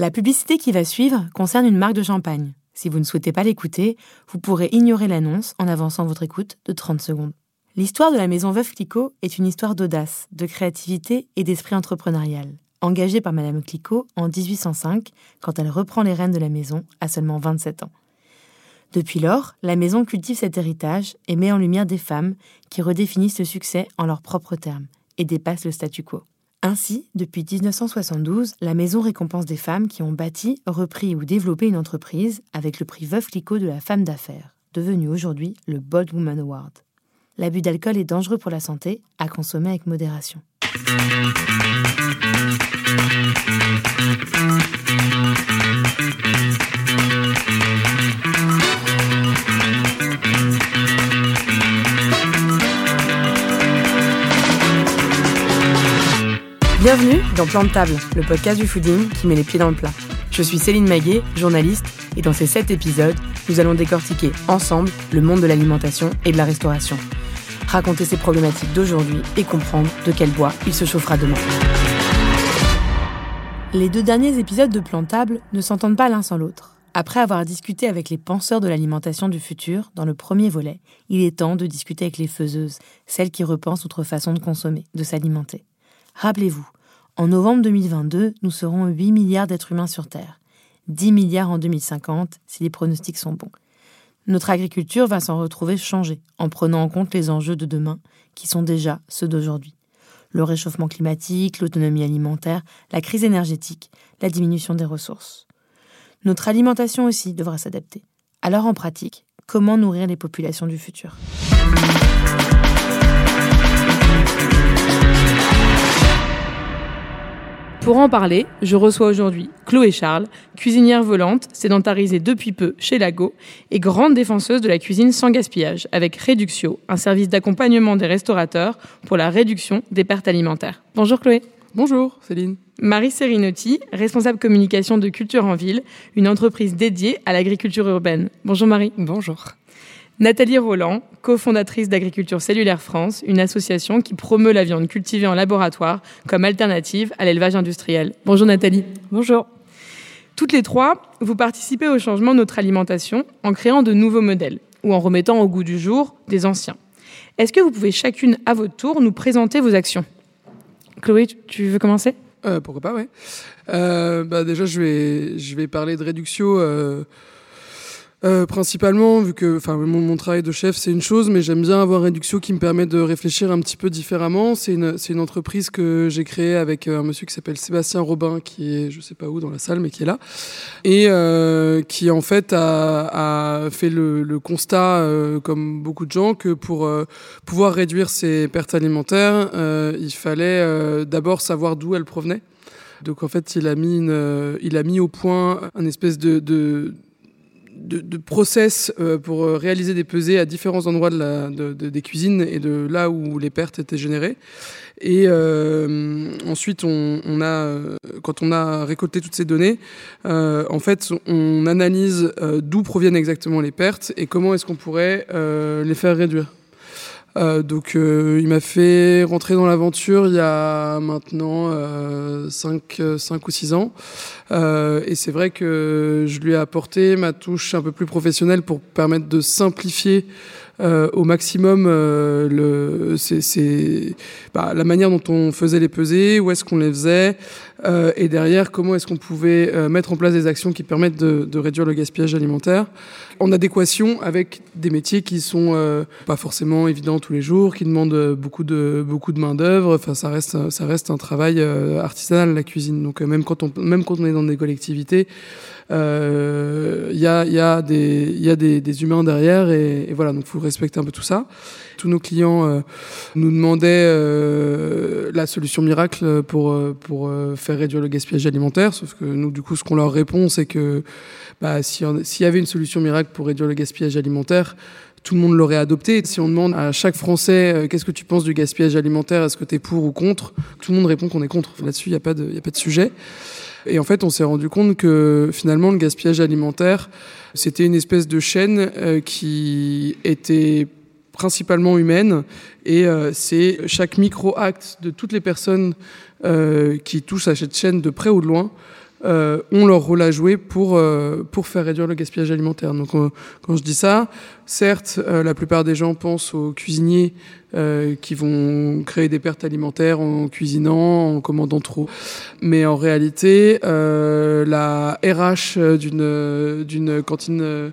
La publicité qui va suivre concerne une marque de champagne. Si vous ne souhaitez pas l'écouter, vous pourrez ignorer l'annonce en avançant votre écoute de 30 secondes. L'histoire de la maison Veuve Clicquot est une histoire d'audace, de créativité et d'esprit entrepreneurial. Engagée par Madame Clicquot en 1805, quand elle reprend les rênes de la maison à seulement 27 ans. Depuis lors, la maison cultive cet héritage et met en lumière des femmes qui redéfinissent le succès en leurs propres termes et dépassent le statu quo. Ainsi, depuis 1972, la maison récompense des femmes qui ont bâti, repris ou développé une entreprise avec le prix Veuve Clicquot de la femme d'affaires, devenu aujourd'hui le Bold Woman Award. L'abus d'alcool est dangereux pour la santé, à consommer avec modération. Bienvenue dans Plan de table, le podcast du fooding qui met les pieds dans le plat. Je suis Céline Maguet, journaliste, et dans ces 7 épisodes, nous allons décortiquer ensemble le monde de l'alimentation et de la restauration. Raconter ses problématiques d'aujourd'hui et comprendre de quel bois il se chauffera demain. Les deux derniers épisodes de Plan de table ne s'entendent pas l'un sans l'autre. Après avoir discuté avec les penseurs de l'alimentation du futur dans le premier volet, il est temps de discuter avec les faiseuses, celles qui repensent notre façon de consommer, de s'alimenter. Rappelez-vous, en novembre 2022, nous serons 8 milliards d'êtres humains sur Terre. 10 milliards en 2050 si les pronostics sont bons. Notre agriculture va s'en retrouver changée en prenant en compte les enjeux de demain qui sont déjà ceux d'aujourd'hui. Le réchauffement climatique, l'autonomie alimentaire, la crise énergétique, la diminution des ressources. Notre alimentation aussi devra s'adapter. Alors en pratique, comment nourrir les populations du futur? Pour en parler, je reçois aujourd'hui Chloé Charles, cuisinière volante, sédentarisée depuis peu chez Lago et grande défenseuse de la cuisine sans gaspillage avec Réduxio, un service d'accompagnement des restaurateurs pour la réduction des pertes alimentaires. Bonjour Chloé. Bonjour Céline. Marie Serinotti, responsable communication de Culture en Ville, une entreprise dédiée à l'agriculture urbaine. Bonjour Marie. Bonjour. Nathalie Roland, cofondatrice d'Agriculture Cellulaire France, une association qui promeut la viande cultivée en laboratoire comme alternative à l'élevage industriel. Bonjour Nathalie. Bonjour. Toutes les trois, vous participez au changement de notre alimentation en créant de nouveaux modèles ou en remettant au goût du jour des anciens. Est-ce que vous pouvez chacune à votre tour nous présenter vos actions? Chloé, tu veux commencer? Euh, Pourquoi pas, oui. Euh, bah déjà, je vais, je vais parler de réduction. Euh, euh, principalement, vu que enfin mon, mon, travail de chef c'est une chose, mais j'aime bien avoir Réduxio qui me permet de réfléchir un petit peu différemment. C'est une, c'est une entreprise que j'ai créée avec euh, un monsieur qui s'appelle Sébastien Robin, qui est je sais pas où dans la salle, mais qui est là, et euh, qui en fait a, a fait le, le constat, euh, comme beaucoup de gens, que pour euh, pouvoir réduire ses pertes alimentaires, il fallait d'abord savoir d'où elles provenaient. Donc en fait, il a mis, une, il a mis au point un espèce de, de de, process euh, pour euh, réaliser des pesées à différents endroits des cuisines et de là où les pertes étaient générées. Et euh, ensuite, on, a, quand on a récolté toutes ces données, en fait, on analyse d'où proviennent exactement les pertes et comment est-ce qu'on pourrait les faire réduire. Euh, donc euh, il m'a fait rentrer dans l'aventure il y a maintenant 5, euh, 5 ou 6 ans. et c'est vrai que je lui ai apporté ma touche un peu plus professionnelle pour permettre de simplifier euh, au maximum euh, le, c'est, bah, la manière dont on faisait les pesées, où est-ce qu'on les faisait, euh, et derrière comment est-ce qu'on pouvait euh, mettre en place des actions qui permettent de, réduire le gaspillage alimentaire, en adéquation avec des métiers qui sont euh, pas forcément évidents tous les jours, qui demandent beaucoup de beaucoup de main d'œuvre. Enfin, ça reste ça reste un travail artisanal la cuisine. Donc même quand on même quand on est dans des collectivités il y a, y a, des, y a des, humains derrière et, voilà, donc il faut respecter un peu tout ça. Tous nos clients euh, nous demandaient euh, la solution miracle pour, euh, pour faire réduire le gaspillage alimentaire, sauf que nous, du coup, ce qu'on leur répond, c'est que bah, s'il y avait une solution miracle pour réduire le gaspillage alimentaire, tout le monde l'aurait adopté. Si on demande à chaque Français qu'est-ce que tu penses du gaspillage alimentaire, est-ce que tu es pour ou contre, tout le monde répond qu'on est contre. Là-dessus, il n'y a, pas de, a pas de sujet. Et en fait, on s'est rendu compte que finalement, le gaspillage alimentaire, c'était une espèce de chaîne qui était principalement humaine et euh, c'est chaque micro-acte de toutes les personnes euh, qui touchent à cette chaîne de près ou de loin euh, ont leur rôle à jouer pour, pour faire réduire le gaspillage alimentaire. Donc quand je dis ça, certes, la plupart des gens pensent aux cuisiniers qui vont créer des pertes alimentaires en cuisinant, en commandant trop. Mais en réalité, la RH d'une d'une cantine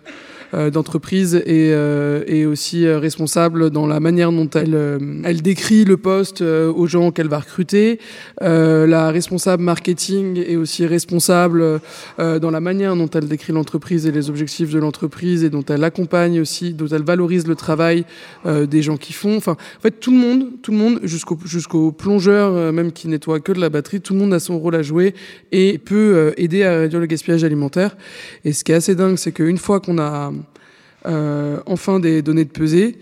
d'entreprise et, euh, et, aussi euh, responsable dans la manière dont elle, elle décrit le poste aux gens qu'elle va recruter. la responsable marketing est aussi responsable dans la manière dont elle décrit l'entreprise et les objectifs de l'entreprise et dont elle accompagne aussi, dont elle valorise le travail des gens qui font. Enfin, en fait, tout le monde, tout le monde, jusqu'au jusqu'au plongeur même qui nettoie que de la batterie, tout le monde a son rôle à jouer et peut aider à réduire le gaspillage alimentaire. Et ce qui est assez dingue, c'est qu'une fois qu'on a euh, enfin des données de pesée.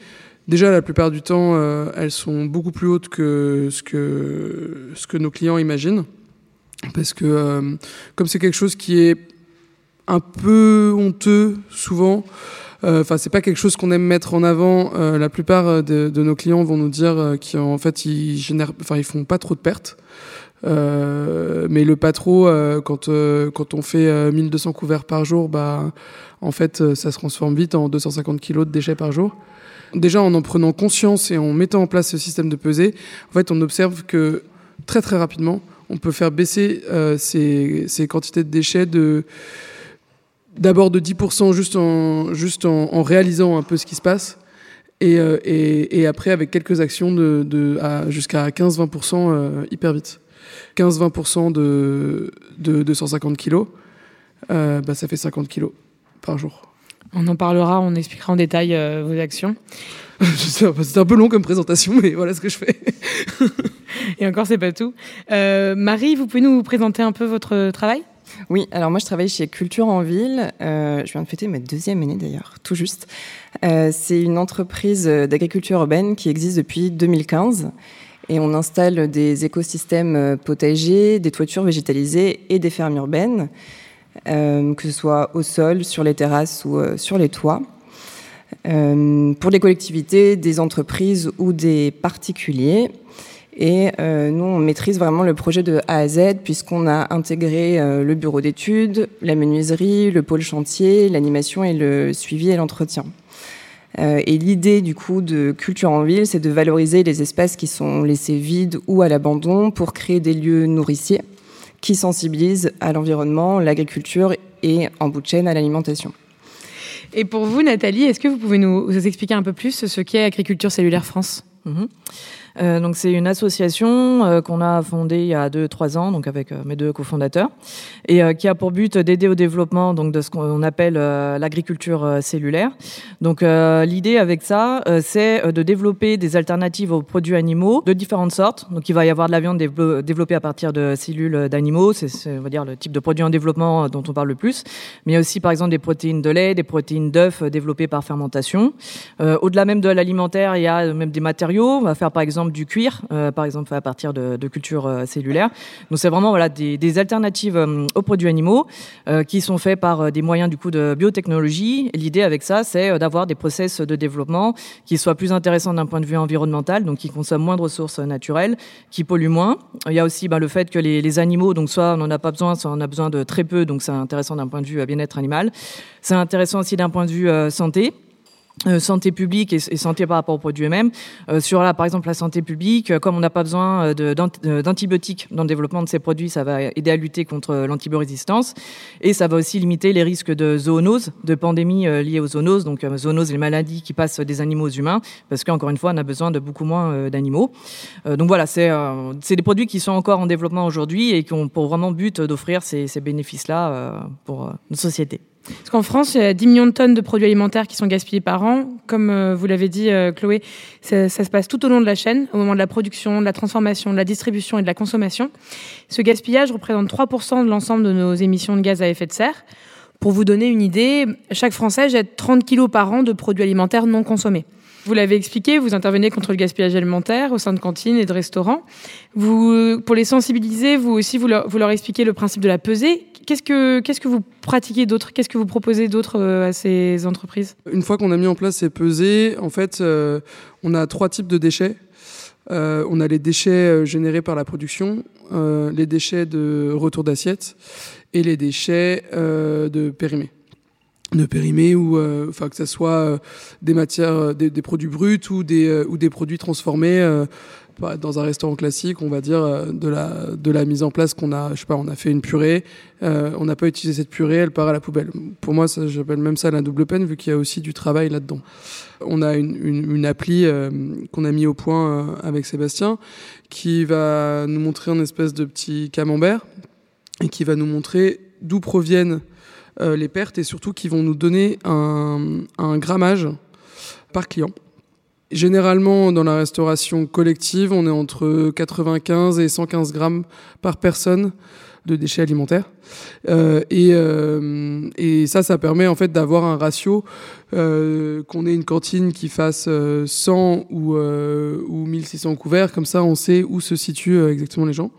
Déjà, la plupart du temps, euh, elles sont beaucoup plus hautes que ce que, nos clients imaginent. Parce que euh, comme c'est quelque chose qui est un peu honteux souvent, enfin c'est pas quelque chose qu'on aime mettre en avant. la plupart de, nos clients vont nous dire qu'en fait ils génèrent, ils font pas trop de pertes. Mais le pas trop, quand, quand on fait 1200 couverts par jour, bah, en fait, euh, ça se transforme vite en 250 kg de déchets par jour. Déjà, en en prenant conscience et en mettant en place ce système de pesée, en fait, on observe que très très rapidement, on peut faire baisser euh, ces, quantités de déchets de d'abord de 10% juste en, juste en, réalisant un peu ce qui se passe. Et, euh, et, après, avec quelques actions de, de jusqu'à 15-20% hyper vite. 15-20% de, de 250 kg, bah, ça fait 50 kg par jour. On en parlera, on expliquera en détail euh, vos actions. C'est un peu long comme présentation, mais voilà ce que je fais. Et encore, c'est pas tout. Euh, Marie, vous pouvez nous présenter un peu votre travail? Oui, alors moi je travaille chez Culture en Ville. Euh, je viens de fêter ma deuxième année d'ailleurs, tout juste. c'est une entreprise d'agriculture urbaine qui existe depuis 2015 et on installe des écosystèmes potagers, des toitures végétalisées et des fermes urbaines. Euh, que ce soit au sol, sur les terrasses ou euh, sur les toits. Euh, pour les collectivités, des entreprises ou des particuliers. Et nous, on maîtrise vraiment le projet de A à Z puisqu'on a intégré le bureau d'études, la menuiserie, le pôle chantier, l'animation et le suivi et l'entretien. Et l'idée du coup de Culture en ville, c'est de valoriser les espaces qui sont laissés vides ou à l'abandon pour créer des lieux nourriciers qui sensibilise à l'environnement, l'agriculture et en bout de chaîne à l'alimentation. Et pour vous, Nathalie, est-ce que vous pouvez nous expliquer un peu plus ce qu'est Agriculture Cellulaire France? Mhm. Euh, donc c'est une association euh, qu'on a fondée il y a deux trois ans, donc avec euh, mes deux cofondateurs, et qui a pour but d'aider au développement donc de ce qu'on appelle l'agriculture cellulaire. Donc l'idée avec ça, c'est de développer des alternatives aux produits animaux de différentes sortes. Donc il va y avoir de la viande développée à partir de cellules d'animaux, c'est on va dire le type de produit en développement dont on parle le plus, mais il y a aussi par exemple des protéines de lait, des protéines d'œufs développées par fermentation. Au-delà même de l'alimentaire, il y a même des matériaux. On va faire par exemple du cuir, euh, par exemple à partir de, cultures euh, cellulaires. Donc c'est vraiment voilà des, alternatives euh, aux produits animaux qui sont faits par des moyens du coup de biotechnologie. L'idée avec ça, c'est d'avoir des process de développement qui soient plus intéressants d'un point de vue environnemental, donc qui consomment moins de ressources naturelles, qui polluent moins. Il y a aussi bah, le fait que les, animaux, donc soit on n'en a pas besoin, soit on a besoin de très peu, donc c'est intéressant d'un point de vue bien-être animal. C'est intéressant aussi d'un point de vue santé. Euh, santé publique et, santé par rapport aux produits eux-mêmes. Euh, sur là, par exemple, la santé publique, euh, comme on n'a pas besoin d'antibiotiques dans le développement de ces produits, ça va aider à lutter contre l'antibiorésistance et ça va aussi limiter les risques de zoonose, de pandémies liées aux zoonoses. Donc, zoonose, les maladies qui passent des animaux aux humains, parce qu'encore une fois, on a besoin de beaucoup moins d'animaux. donc voilà, c'est des produits qui sont encore en développement aujourd'hui et qui ont pour vraiment but d'offrir ces bénéfices-là pour nos sociétés. Parce qu'en France, il y a 10 millions de tonnes de produits alimentaires qui sont gaspillés par an. Comme euh, vous l'avez dit, euh, Chloé, ça, se passe tout au long de la chaîne, au moment de la production, de la transformation, de la distribution et de la consommation. Ce gaspillage représente 3% de l'ensemble de nos émissions de gaz à effet de serre. Pour vous donner une idée, chaque Français jette 30 kilos par an de produits alimentaires non consommés. Vous l'avez expliqué, vous intervenez contre le gaspillage alimentaire au sein de cantines et de restaurants. Vous, pour les sensibiliser, vous aussi, vous leur, vous leur expliquez le principe de la pesée. Qu'est-ce que, qu'est-ce que vous pratiquez d'autre? Qu'est-ce que vous proposez d'autre euh, à ces entreprises? Une fois qu'on a mis en place ces pesées, en fait, euh, on a trois types de déchets. Euh, on a les déchets générés par la production, les déchets de retour d'assiette et les déchets de périmés. De périmés ou que ce soit des matières des, produits bruts ou des ou des produits transformés dans un restaurant classique, on va dire euh, de la de la mise en place qu'on a, je sais pas, on a fait une purée, euh, on n'a pas utilisé cette purée, elle part à la poubelle. Pour moi, j'appelle même ça la double peine vu qu'il y a aussi du travail là-dedans. On a une, une, appli euh, qu'on a mis au point avec Sébastien qui va nous montrer un espèce de petit camembert et qui va nous montrer d'où proviennent les pertes et surtout qui vont nous donner un, un grammage par client. Généralement, dans la restauration collective, on est entre 95 et 115 grammes par personne de déchets alimentaires. Euh, et, euh, et, ça, ça permet en fait d'avoir un ratio, euh, qu'on ait une cantine qui fasse 100 ou, ou 1600 couverts, comme ça on sait où se situent exactement les gens.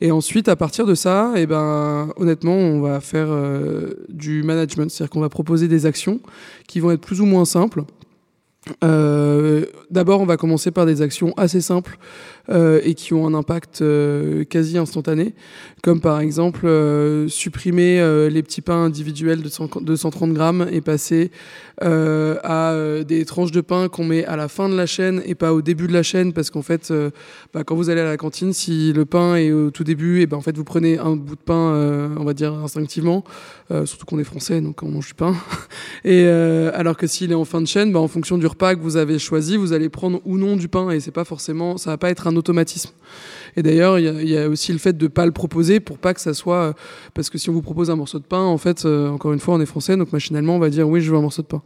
Et ensuite, à partir de ça, eh ben, honnêtement, on va faire du management, c'est-à-dire qu'on va proposer des actions qui vont être plus ou moins simples, euh, D'abord, on va commencer par des actions assez simples. euh, et qui ont un impact euh, quasi instantané, comme par exemple euh, supprimer euh, les petits pains individuels de, 130 grammes et passer euh, à des tranches de pain qu'on met à la fin de la chaîne et pas au début de la chaîne, parce qu'en fait, bah, quand vous allez à la cantine, si le pain est au tout début, et ben en fait vous prenez un bout de pain, on va dire instinctivement, surtout qu'on est français, donc on mange du pain. et alors que s'il est en fin de chaîne, bah, en fonction du repas que vous avez choisi, vous allez prendre ou non du pain, et c'est pas forcément, ça va pas être un automatisme. Et d'ailleurs, il y, a aussi le fait de ne pas le proposer pour pas que ça soit. Euh, parce que si on vous propose un morceau de pain, en fait, euh, encore une fois, on est français, donc machinalement, on va dire oui, je veux un morceau de pain.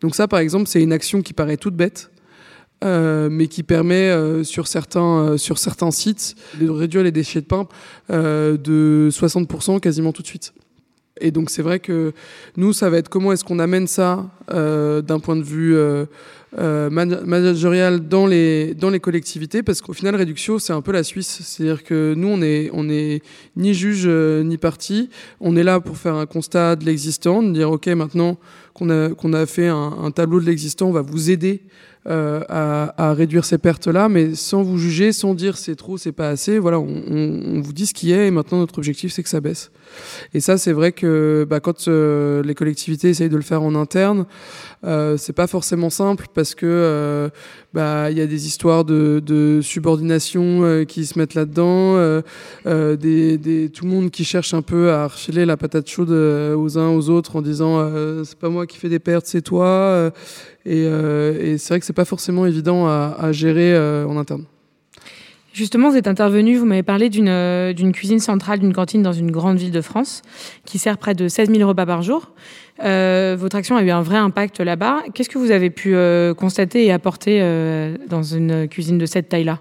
Donc, ça, par exemple, c'est une action qui paraît toute bête. Euh, mais qui permet sur, certains, sur certains sites de réduire les déchets de pain de 60% quasiment tout de suite. Et donc c'est vrai que nous, ça va être comment est-ce qu'on amène ça d'un point de vue euh, managériale dans les, dans les collectivités, parce qu'au final, Réduxio, c'est un peu la Suisse. C'est-à-dire que nous, on est, on est ni juge euh, ni parti. On est là pour faire un constat de l'existant, de dire, OK, maintenant qu'on a, qu'on a fait un tableau de l'existant, on va vous aider euh, à, réduire ces pertes-là, mais sans vous juger, sans dire c'est trop, c'est pas assez. Voilà, on, vous dit ce qui est, et maintenant notre objectif c'est que ça baisse. Et ça, c'est vrai que bah, quand euh, les collectivités essayent de le faire en interne, euh, c'est pas forcément simple parce que euh, bah il y a des histoires de, subordination qui se mettent là-dedans, tout le monde qui cherche un peu à harceler la patate chaude aux uns aux autres en disant c'est pas moi qui fais des pertes, c'est toi. Et, et c'est vrai que c'est pas forcément évident à, à gérer en interne. Justement, vous êtes intervenu, vous m'avez parlé d'une cuisine centrale d'une cantine dans une grande ville de France qui sert près de 16 000 repas par jour. Euh, votre action a eu un vrai impact là-bas. Qu'est-ce que vous avez pu euh, constater et apporter euh, dans une cuisine de cette taille-là?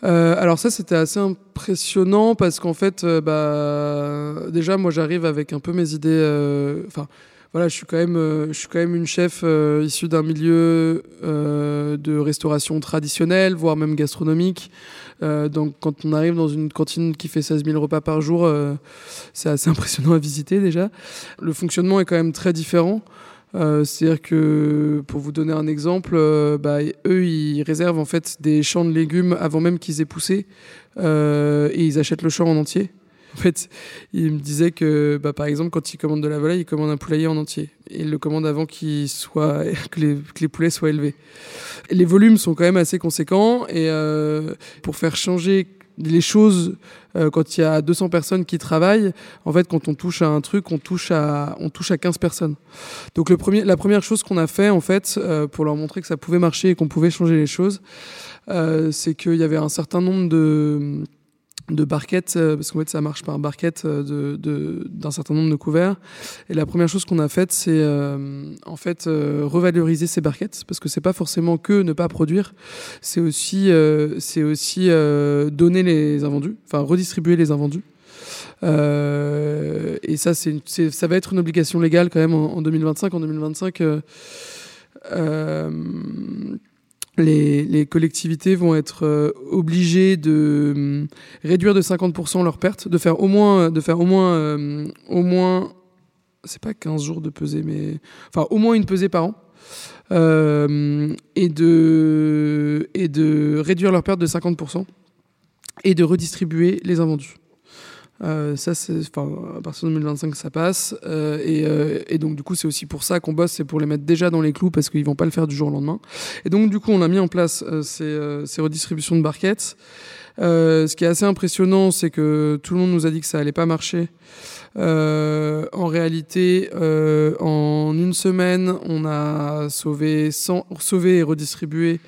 Alors ça c'était assez impressionnant parce qu'en fait bah, déjà moi j'arrive avec un peu mes idées enfin voilà je suis quand même je suis quand même une chef issue d'un milieu de restauration traditionnelle voire même gastronomique euh, donc quand on arrive dans une cantine qui fait 16 000 repas par jour, euh, c'est assez impressionnant à visiter déjà. Le fonctionnement est quand même très différent. Euh, C'est-à-dire que, pour vous donner un exemple, euh, bah, eux, ils réservent en fait des champs de légumes avant même qu'ils aient poussé euh, et ils achètent le champ en entier. En fait, il me disait que, bah, par exemple, quand il commande de la volaille, il commande un poulailler en entier. Et il le commande avant qu'il soit, que, les, poulets soient élevés. les volumes sont quand même assez conséquents. Et euh, pour faire changer les choses euh, quand il y a 200 personnes qui travaillent, en fait, quand on touche à un truc, on touche à, on touche à 15 personnes. Donc la première chose qu'on a fait, en fait, euh, pour leur montrer que ça pouvait marcher et qu'on pouvait changer les choses, euh, c'est qu'il y avait un certain nombre de de barquettes, euh, parce qu'en fait ça marche par barquette euh, de, d'un certain nombre de couverts. Et la première chose qu'on a faite, c'est euh, en fait revaloriser ces barquettes, parce que c'est pas forcément que ne pas produire, c'est aussi, c'est aussi donner les invendus, enfin redistribuer les invendus. et ça, c'est, ça va être une obligation légale quand même en, en 2025. En 2025, les, collectivités vont être euh, obligées de hum, réduire de 50% leurs pertes, de faire au moins, de faire au moins, euh, au moins, c'est pas 15 jours de pesée, mais enfin au moins une pesée par an, euh, et de et de réduire leurs pertes de 50% et de redistribuer les invendus. Euh, ça, c'est, à partir de 2025, ça passe. Euh, et, euh, et, donc, du coup, c'est aussi pour ça qu'on bosse, c'est pour les mettre déjà dans les clous parce qu'ils vont pas le faire du jour au lendemain. Et donc, du coup, on a mis en place ces, ces, redistributions de barquettes. ce qui est assez impressionnant, c'est que tout le monde nous a dit que ça allait pas marcher. en réalité, en une semaine, on a sauvé, 100, sauvé et redistribué.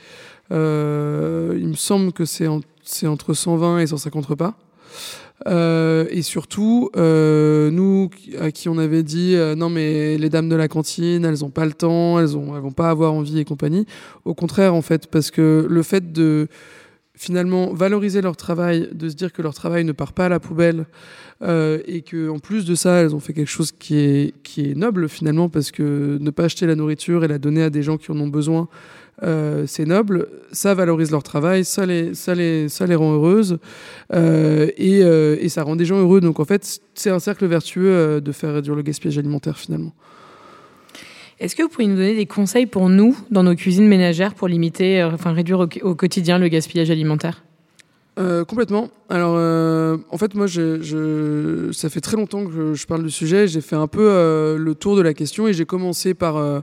il me semble que c'est, c'est entre 120 et 150 repas. Euh, et surtout, euh, nous à qui on avait dit euh, non mais les dames de la cantine, elles ont pas le temps, elles ont, elles vont pas avoir envie et compagnie. Au contraire en fait, parce que le fait de finalement valoriser leur travail, de se dire que leur travail ne part pas à la poubelle et que en plus de ça, elles ont fait quelque chose qui est qui est noble finalement parce que ne pas acheter la nourriture et la donner à des gens qui en ont besoin euh, c'est noble, ça valorise leur travail, ça les, ça les, ça les rend heureuses euh, et, euh, et, ça rend des gens heureux. Donc en fait, c'est un cercle vertueux de faire réduire le gaspillage alimentaire finalement. Est-ce que vous pourriez nous donner des conseils pour nous, dans nos cuisines ménagères, pour limiter, enfin réduire au, quotidien le gaspillage alimentaire? Complètement. Alors, en fait, moi, je, je, ça fait très longtemps que je, parle du sujet. J'ai fait un peu le tour de la question et j'ai commencé par,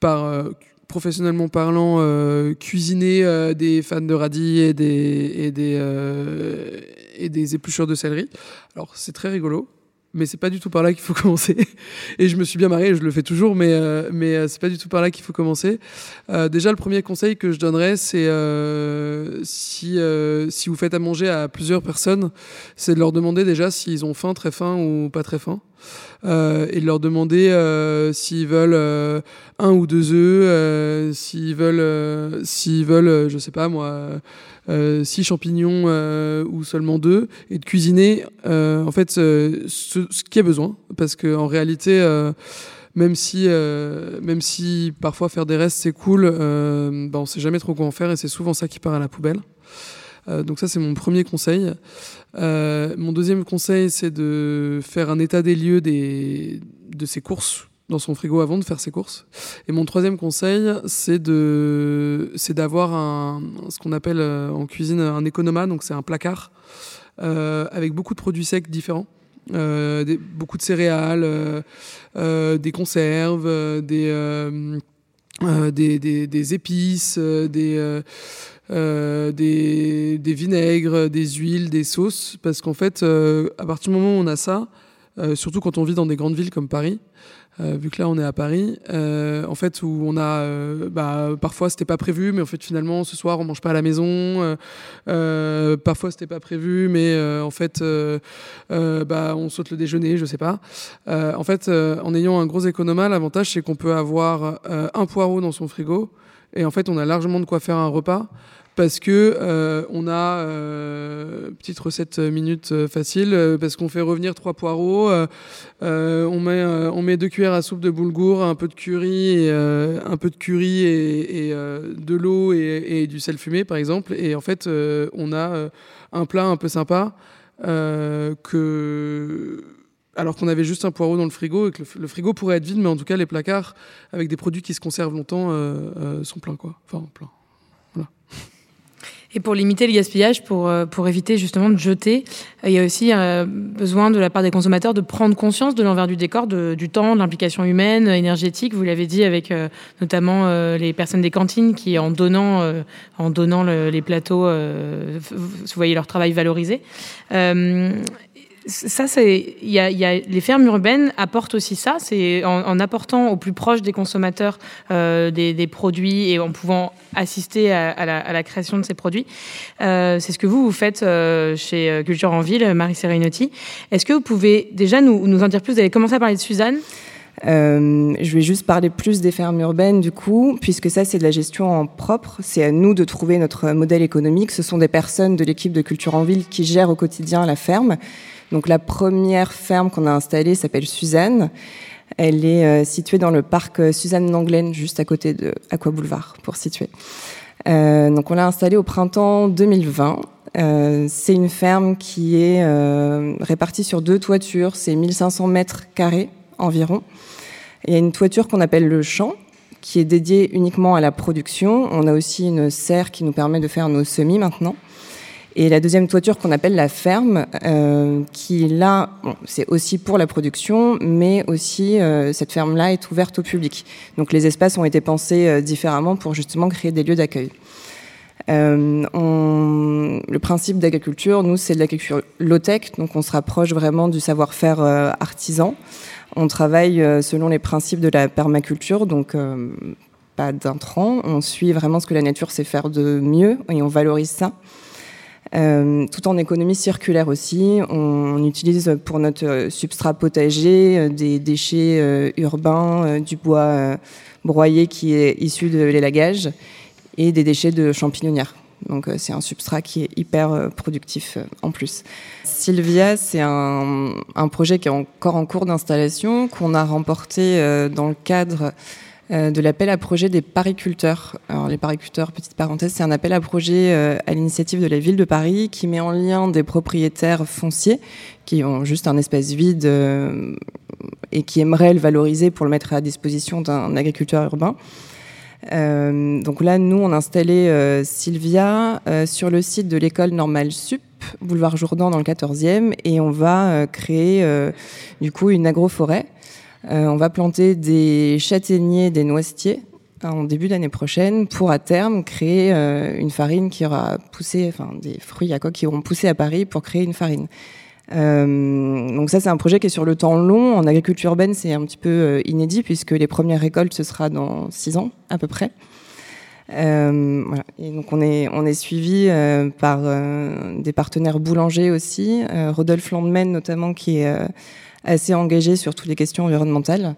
par professionnellement parlant, euh, cuisiner euh, des fans de radis et des, et des, euh, et des épluchures de céleri. Alors, c'est très rigolo mais c'est pas du tout par là qu'il faut commencer. Et je me suis bien marré, je le fais toujours, mais, mais c'est pas du tout par là qu'il faut commencer. Déjà, le premier conseil que je donnerais, c'est si, si vous faites à manger à plusieurs personnes, c'est de leur demander déjà s'ils ont faim, très faim ou pas très faim. Et de leur demander s'ils veulent un ou deux œufs, s'ils veulent, s'ils veulent, je sais pas moi euh, six champignons euh, ou seulement deux, et de cuisiner euh, en fait ce, qui est besoin, parce qu'en réalité même si, même si parfois faire des restes c'est cool, euh, bah on sait jamais trop quoi en faire et c'est souvent ça qui part à la poubelle. Euh, donc ça c'est mon premier conseil. Euh, mon deuxième conseil c'est de faire un état des lieux des, de ses courses dans son frigo avant de faire ses courses. Et mon troisième conseil, c'est de, c'est d'avoir un, ce qu'on appelle euh, en cuisine un économa, donc c'est un placard euh, avec beaucoup de produits secs différents. Euh, beaucoup de céréales, euh, des conserves, des, des, des, des, épices, des, des, des, vinaigres, des huiles, des sauces, parce qu'en fait, à partir du moment où on a ça, surtout quand on vit dans des grandes villes comme Paris, euh, vu que là on est à Paris, euh, en fait où on a, euh, bah, parfois c'était pas prévu, mais en fait finalement ce soir on mange pas à la maison. parfois c'était pas prévu, mais en fait bah, on saute le déjeuner, je sais pas. en fait, en ayant un gros économa, l'avantage c'est qu'on peut avoir un poireau dans son frigo et en fait on a largement de quoi faire un repas parce que euh, on a euh, petite recette minute euh, facile euh, parce qu'on fait revenir trois poireaux, on met on met deux cuillères à soupe de boulgour, un peu de curry, et, un peu de curry et, de l'eau et, du sel fumé par exemple, et en fait on a un plat un peu sympa que alors qu'on avait juste un poireau dans le frigo et que le, frigo pourrait être vide, mais en tout cas les placards avec des produits qui se conservent longtemps sont pleins quoi, enfin pleins. Et pour limiter le gaspillage, pour, euh, pour éviter justement de jeter, euh, il y a aussi euh, besoin de la part des consommateurs de prendre conscience de l'envers du décor, du temps, de l'implication humaine, énergétique. Vous l'avez dit avec notamment les personnes des cantines qui, en donnant, en donnant les plateaux, vous voyez leur travail valorisé ça, c'est, y a, les fermes urbaines apportent aussi ça, c'est en, apportant au plus proche des consommateurs euh, des, produits et en pouvant assister à, la, création de ces produits. Euh, c'est ce que vous vous faites euh, chez Culture en Ville, Marie Serenotti. Est-ce que vous pouvez déjà nous, en dire plus? Vous avez commencé à parler de Suzanne? Je vais juste parler plus des fermes urbaines du coup, puisque ça c'est de la gestion en propre. C'est à nous de trouver notre modèle économique. Ce sont des personnes de l'équipe de Culture en Ville qui gèrent au quotidien la ferme donc la première ferme qu'on a installée s'appelle Suzanne. Elle est euh, située dans le parc euh, Suzanne Langlaine, juste à côté de Aqua Boulevard, pour situer. Euh, donc on l'a installée au printemps 2020. Euh, c'est une ferme qui est répartie sur deux toitures, c'est 1500 mètres carrés environ. Il y a une toiture qu'on appelle le champ, qui est dédiée uniquement à la production. On a aussi une serre qui nous permet de faire nos semis maintenant. Et la deuxième toiture qu'on appelle la ferme, euh, qui là, c'est aussi pour la production, mais aussi euh, cette ferme-là est ouverte au public. Donc les espaces ont été pensés euh, différemment pour justement créer des lieux d'accueil. le principe d'agriculture, nous, c'est de l'agriculture low-tech, donc on se rapproche vraiment du savoir-faire artisan. On travaille selon les principes de la permaculture, donc pas d'intrants. On suit vraiment ce que la nature sait faire de mieux et on valorise ça. Euh, tout en économie circulaire aussi, on, utilise pour notre substrat potager euh, des déchets euh, urbains, du bois broyé qui est issu de l'élagage et des déchets de champignonnières. Donc c'est un substrat qui est hyper productif en plus. Sylvia, c'est un, projet qui est encore en cours d'installation, qu'on a remporté dans le cadre de l'appel à projet des pariculteurs. Alors les pariculteurs, petite parenthèse, c'est un appel à projet euh, à l'initiative de la ville de Paris qui met en lien des propriétaires fonciers qui ont juste un espace vide euh, et qui aimeraient le valoriser pour le mettre à disposition d'un agriculteur urbain. donc là, nous, on a installé Sylvia sur le site de l'école normale SUP, boulevard Jourdan dans le 14e, et on va créer du coup une agroforêt euh, on va planter des châtaigniers, des noisetiers en début d'année prochaine pour à terme créer euh, une farine qui aura poussé, enfin des fruits à quoi qui auront poussé à Paris pour créer une farine. Euh, donc ça c'est un projet qui est sur le temps long. En agriculture urbaine c'est un petit peu inédit puisque les premières récoltes ce sera dans six ans à peu près. voilà. Et donc on est on est suivi par des partenaires boulangers aussi, Rodolphe Landmen notamment qui est assez engagé sur toutes les questions environnementales.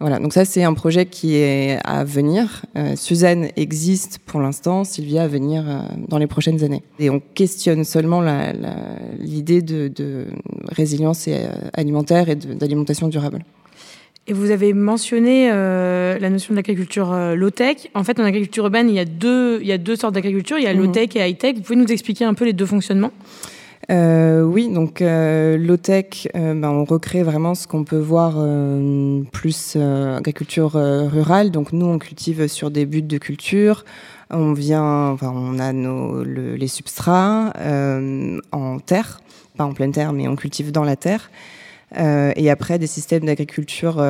Voilà, donc ça c'est un projet qui est à venir. Euh, Suzanne existe pour l'instant, Sylvia à venir euh, dans les prochaines années. Et on questionne seulement l'idée de, résilience euh, alimentaire et d'alimentation durable. Et vous avez mentionné la notion de l'agriculture low-tech. En fait, en agriculture urbaine, il y a deux, il y a deux sortes d'agriculture. Il y a mhm. low-tech et high-tech. Vous pouvez nous expliquer un peu les deux fonctionnements? Euh, oui, donc euh, low-tech, euh, ben, on recrée vraiment ce qu'on peut voir euh, plus agriculture rurale. Donc nous, on cultive sur des buts de culture. On vient, enfin, on a nos, les substrats en terre, pas en pleine terre, mais on cultive dans la terre. et après, des systèmes d'agriculture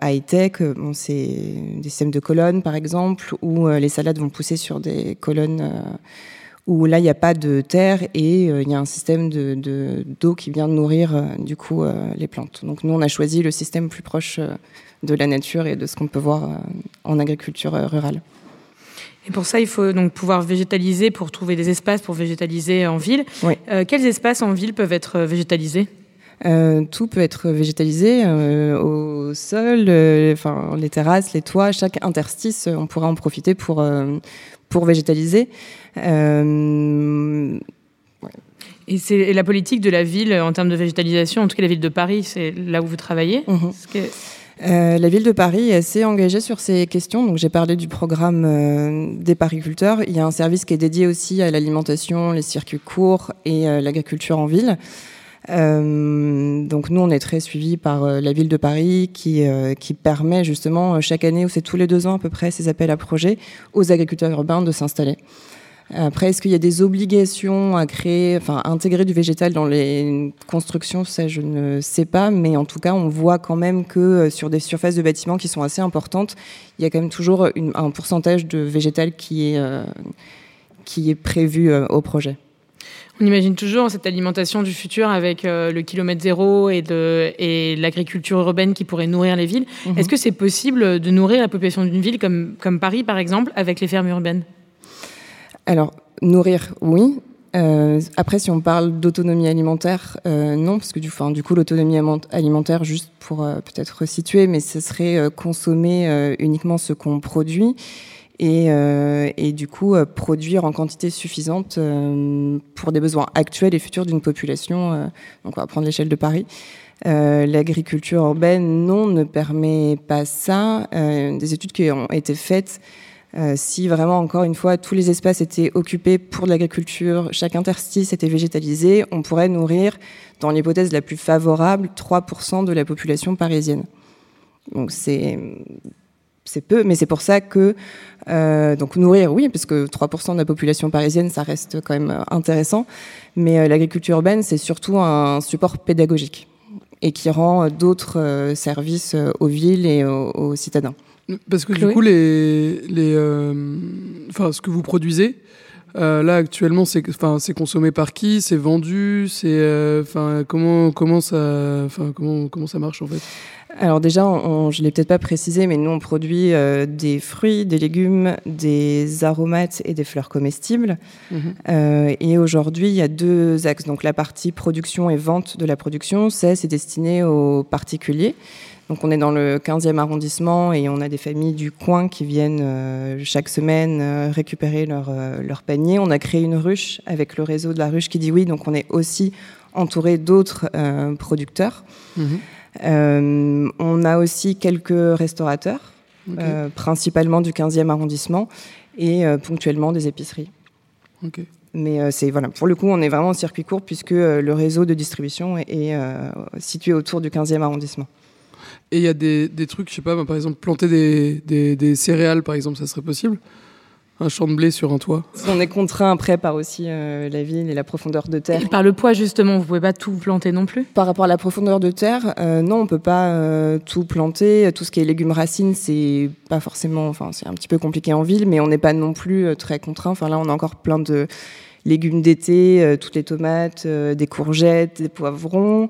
high-tech, bon, c'est des systèmes de colonnes, par exemple, où les salades vont pousser sur des colonnes où là, il n'y a pas de terre et euh, il y a un système d'eau de, d'eau qui vient nourrir euh, du coup euh, les plantes. Donc nous, on a choisi le système plus proche de la nature et de ce qu'on peut voir en agriculture rurale. Et pour ça, il faut donc pouvoir végétaliser pour trouver des espaces pour végétaliser en ville. Oui. quels espaces en ville peuvent être végétalisés? Tout peut être végétalisé au sol, enfin les terrasses, les toits, chaque interstice, on pourra en profiter pour pour végétaliser. Euh, et c'est la politique de la ville en termes de végétalisation, en tout cas la ville de Paris, c'est là où vous travaillez? Mhm. euh, la ville de Paris est assez engagée sur ces questions. Donc, j'ai parlé du programme euh, des pariculteurs. Il y a un service qui est dédié aussi à l'alimentation, les circuits courts et l'agriculture en ville. Donc nous, on est très suivis par la ville de Paris qui, qui permet justement chaque année, ou c'est tous les deux ans à peu près, ces appels à projets aux agriculteurs urbains de s'installer. Après, est-ce qu'il y a des obligations à créer, enfin, intégrer du végétal dans les constructions? Ça, je ne sais pas, mais en tout cas, on voit quand même que euh, sur des surfaces de bâtiments qui sont assez importantes, il y a quand même toujours un pourcentage de végétal qui est, euh, qui est prévu euh, au projet. On imagine toujours cette alimentation du futur avec le kilomètre zéro et, et l'agriculture urbaine qui pourrait nourrir les villes. Mhm. Est-ce que c'est possible de nourrir la population d'une ville comme, comme Paris, par exemple, avec les fermes urbaines? Alors, nourrir, oui. Euh, après, si on parle d'autonomie alimentaire, euh, non, parce que du, du coup, l'autonomie alimentaire, juste pour euh, peut-être resituer, mais ce serait consommer uniquement ce qu'on produit et, et, du coup produire en quantité suffisante pour des besoins actuels et futurs d'une population. donc, on va prendre l'échelle de Paris. L'agriculture urbaine, non, ne permet pas ça. des études qui ont été faites euh, si vraiment, encore une fois, tous les espaces étaient occupés pour de l'agriculture, chaque interstice était végétalisé, on pourrait nourrir, dans l'hypothèse la plus favorable, 3% de la population parisienne. Donc c'est c'est peu, mais c'est pour ça que donc nourrir, oui, parce que 3% de la population parisienne, ça reste quand même intéressant. Mais l'agriculture urbaine, c'est surtout un support pédagogique et qui rend d'autres services aux villes et aux, citadins. Parce que du coup, les, les, enfin, ce que vous produisez, euh, là actuellement, c'est enfin c'est consommé par qui? C'est vendu? C'est euh, enfin comment comment ça enfin comment comment ça marche en fait? Alors déjà, on, je l'ai peut-être pas précisé, mais nous on produit euh, des fruits, des légumes, des aromates et des fleurs comestibles. Mhm. et aujourd'hui, il y a deux axes. Donc la partie production et vente de la production, c'est destiné aux particuliers. Donc on est dans le 15e arrondissement et on a des familles du coin qui viennent euh, chaque semaine euh, récupérer leur, euh, leur, panier. On a créé une ruche avec le réseau de la ruche qui dit oui, donc on est aussi entouré d'autres producteurs. Mhm. On a aussi quelques restaurateurs, principalement du 15e arrondissement et ponctuellement des épiceries. Mais c'est voilà, pour le coup, on est vraiment en circuit court puisque le réseau de distribution est, est situé autour du 15e arrondissement. Et il y a des, des, trucs, je sais pas, par exemple, planter des, des, des, céréales, par exemple, ça serait possible? Un champ de blé sur un toit On est contraint après par aussi euh, la ville et la profondeur de terre. Et par le poids, justement, vous pouvez pas tout planter non plus? Par rapport à la profondeur de terre, euh, non, on peut pas euh, tout planter. Tout ce qui est légumes racines, c'est pas forcément, enfin, c'est un petit peu compliqué en ville, mais on n'est pas non plus très contraint. Enfin, là, on a encore plein de légumes d'été, toutes les tomates, des courgettes, des poivrons.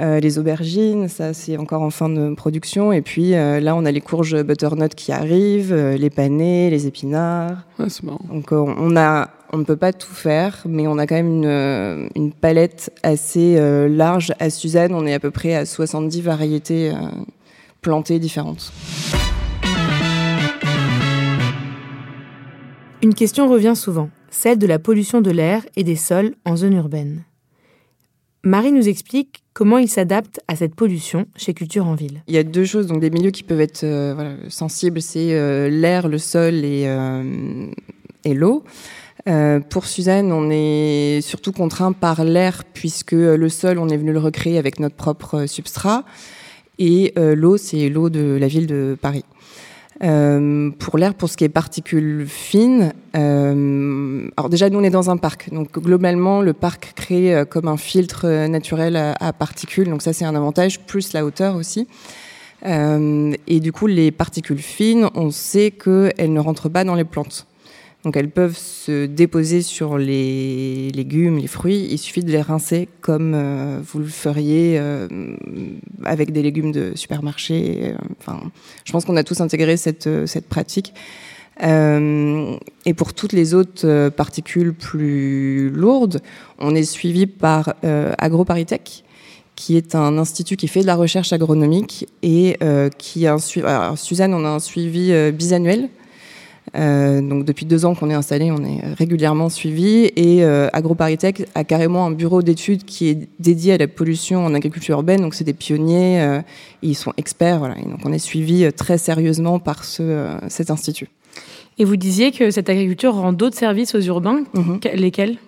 Euh, les aubergines, ça c'est encore en fin de production. Et puis euh, là, on a les courges butternut qui arrivent, euh, les panais, les épinards. c'est marrant. Donc on a, on ne peut pas tout faire, mais on a quand même une, une palette assez large. À Suzanne, on est à peu près à 70 variétés plantées différentes. Une question revient souvent, celle de la pollution de l'air et des sols en zone urbaine. Marie nous explique comment il s'adapte à cette pollution chez Culture en Ville. Il y a deux choses, donc des milieux qui peuvent être euh, sensibles, c'est euh, l'air, le sol et, euh, et l'eau. pour Suzanne, on est surtout contraint par l'air puisque le sol, on est venu le recréer avec notre propre substrat et l'eau, c'est l'eau de la ville de Paris. Euh, pour l'air, pour ce qui est particules fines, euh, alors déjà nous on est dans un parc, donc globalement le parc crée euh, comme un filtre euh, naturel à, à, particules, donc ça c'est un avantage, plus la hauteur aussi. Et du coup les particules fines, on sait qu'elles ne rentrent pas dans les plantes. Donc elles peuvent se déposer sur les légumes, les fruits. Il suffit de les rincer comme euh, vous le feriez euh, avec des légumes de supermarché. Enfin, je pense qu'on a tous intégré cette, cette pratique. Euh, et pour toutes les autres particules plus lourdes, on est suivi par AgroParisTech, qui est un institut qui fait de la recherche agronomique et qui a un suivi. Suzanne, on a un suivi bisannuel euh, donc depuis deux ans qu'on est installé, on est régulièrement suivi et euh, AgroParisTech a carrément un bureau d'études qui est dédié à la pollution en agriculture urbaine. Donc c'est des pionniers, euh, ils sont experts, voilà. Et donc on est suivi euh, très sérieusement par ce, cet institut. Et vous disiez que cette agriculture rend d'autres services aux urbains, -hmm. lesquels?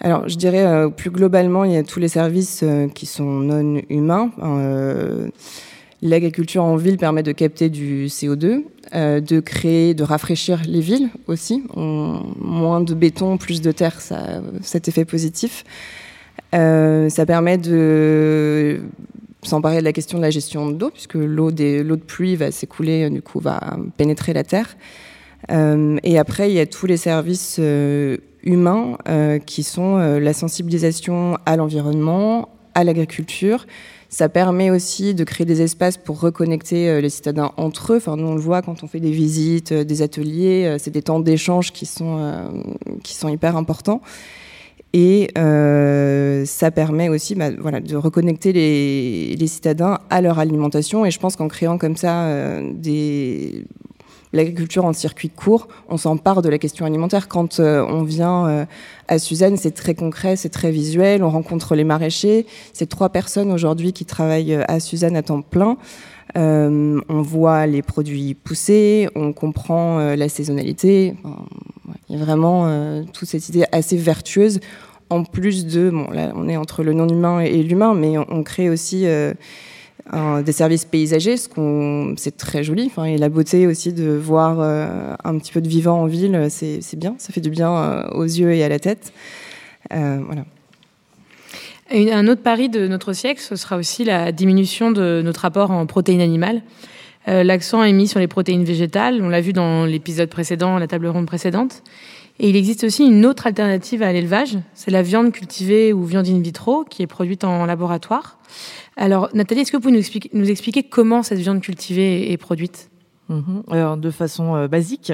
Alors, je dirais plus globalement, il y a tous les services qui sont non humains. L'agriculture en ville permet de capter du CO2, euh, de créer, de rafraîchir les villes aussi. Moins de béton, plus de terre, ça, cet effet positif. Euh, ça permet de s'emparer de la question de la gestion de l'eau, puisque l'eau de pluie va s'écouler, du coup, va pénétrer la terre. Euh, et après, il y a tous les services euh, humains euh, qui sont euh, la sensibilisation à l'environnement, à l'agriculture, ça permet aussi de créer des espaces pour reconnecter euh, les citadins entre eux. Enfin, nous, on le voit quand on fait des visites, euh, des ateliers. Euh, c'est des temps d'échange qui sont, qui sont hyper importants. Et ça permet aussi bah, voilà, de reconnecter les, les, citadins à leur alimentation. Et je pense qu'en créant comme ça des, l'agriculture en circuit court, on s'empare de la question alimentaire. Quand euh, on vient euh, à Suzanne, c'est très concret, c'est très visuel, on rencontre les maraîchers. C'est trois personnes aujourd'hui qui travaillent euh, à Suzanne à temps plein. On voit les produits pousser, on comprend la saisonnalité. Il y a vraiment toute cette idée assez vertueuse. En plus de, bon, là, on est entre le non-humain et l'humain, mais on, crée aussi des services paysagers, c'est très joli. Et la beauté aussi de voir un petit peu de vivant en ville, c'est, bien. Ça fait du bien aux yeux et à la tête. voilà. un autre pari de notre siècle, ce sera aussi la diminution de notre apport en protéines animales. L'accent est mis sur les protéines végétales, on l'a vu dans l'épisode précédent, la table ronde précédente. Et il existe aussi une autre alternative à l'élevage, c'est la viande cultivée ou viande in vitro qui est produite en laboratoire. Alors Nathalie, est-ce que vous pouvez nous expliquer, nous expliquer comment cette viande cultivée est produite? Mhm. Alors, de façon euh, basique,